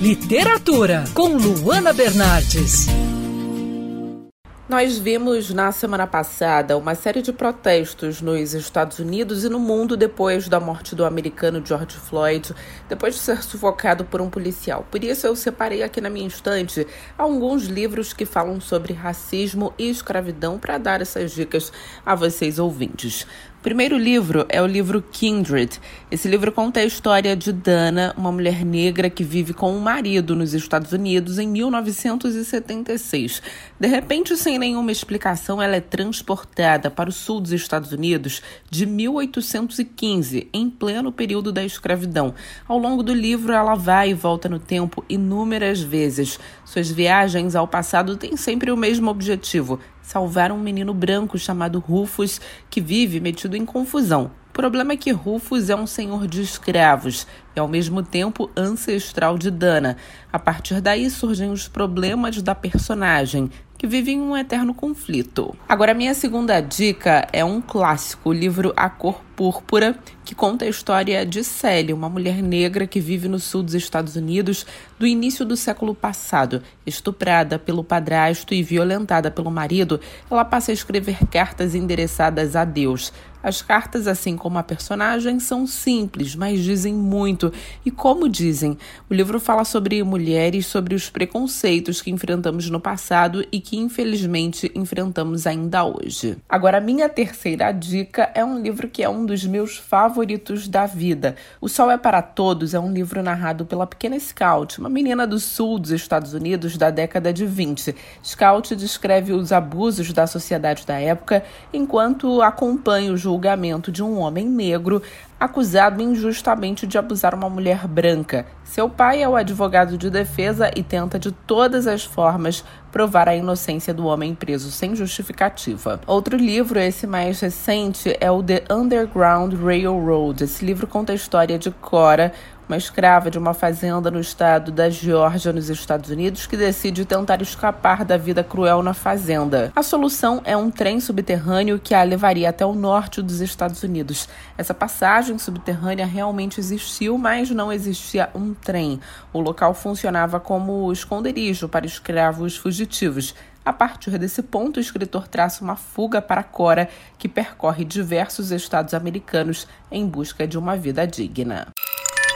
Literatura com Luana Bernardes. Nós vimos na semana passada uma série de protestos nos Estados Unidos e no mundo depois da morte do americano George Floyd, depois de ser sufocado por um policial. Por isso, eu separei aqui na minha estante alguns livros que falam sobre racismo e escravidão para dar essas dicas a vocês ouvintes. O primeiro livro é o livro Kindred. Esse livro conta a história de Dana, uma mulher negra que vive com um marido nos Estados Unidos em 1976. De repente, sem nenhuma explicação, ela é transportada para o sul dos Estados Unidos de 1815, em pleno período da escravidão. Ao longo do livro, ela vai e volta no tempo inúmeras vezes. Suas viagens ao passado têm sempre o mesmo objetivo: salvar um menino branco chamado Rufus, que vive metido em confusão. O problema é que Rufus é um senhor de escravos e, ao mesmo tempo, ancestral de Dana. A partir daí surgem os problemas da personagem, que vive em um eterno conflito. Agora, minha segunda dica é um clássico, o livro A Cor Púrpura, que conta a história de Sally, uma mulher negra que vive no sul dos Estados Unidos do início do século passado. Estuprada pelo padrasto e violentada pelo marido, ela passa a escrever cartas endereçadas a Deus. As cartas, assim como a personagem, são simples, mas dizem muito. E como dizem, o livro fala sobre mulheres, sobre os preconceitos que enfrentamos no passado e que infelizmente enfrentamos ainda hoje. Agora, minha terceira dica é um livro que é um dos meus favoritos da vida. O Sol é para Todos é um livro narrado pela pequena Scout, uma menina do sul dos Estados Unidos da década de 20. Scout descreve os abusos da sociedade da época enquanto acompanha o julgamento de um homem negro acusado injustamente de abusar uma mulher branca. Seu pai é o advogado de defesa e tenta de todas as formas provar a inocência do homem preso sem justificativa. Outro livro, esse mais recente, é o The Underground Railroad. Esse livro conta a história de Cora, uma escrava de uma fazenda no estado da Geórgia, nos Estados Unidos, que decide tentar escapar da vida cruel na fazenda. A solução é um trem subterrâneo que a levaria até o norte dos Estados Unidos. Essa passagem subterrânea realmente existiu, mas não existia um trem. O local funcionava como esconderijo para escravos fugitivos. A partir desse ponto, o escritor traça uma fuga para Cora, que percorre diversos estados americanos em busca de uma vida digna.